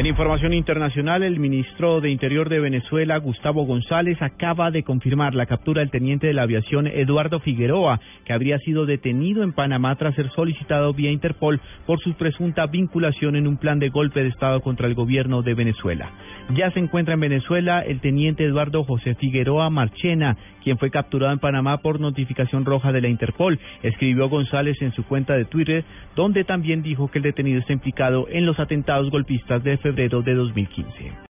En información internacional, el ministro de Interior de Venezuela, Gustavo González, acaba de confirmar la captura del teniente de la aviación Eduardo Figueroa, que habría sido detenido en Panamá tras ser solicitado vía Interpol por su presunta vinculación en un plan de golpe de Estado contra el gobierno de Venezuela. Ya se encuentra en Venezuela el teniente Eduardo José Figueroa Marchena, quien fue capturado en Panamá por notificación roja de la Interpol, escribió González en su cuenta de Twitter, donde también dijo que el detenido está implicado en los atentados golpistas de febrero de 2015.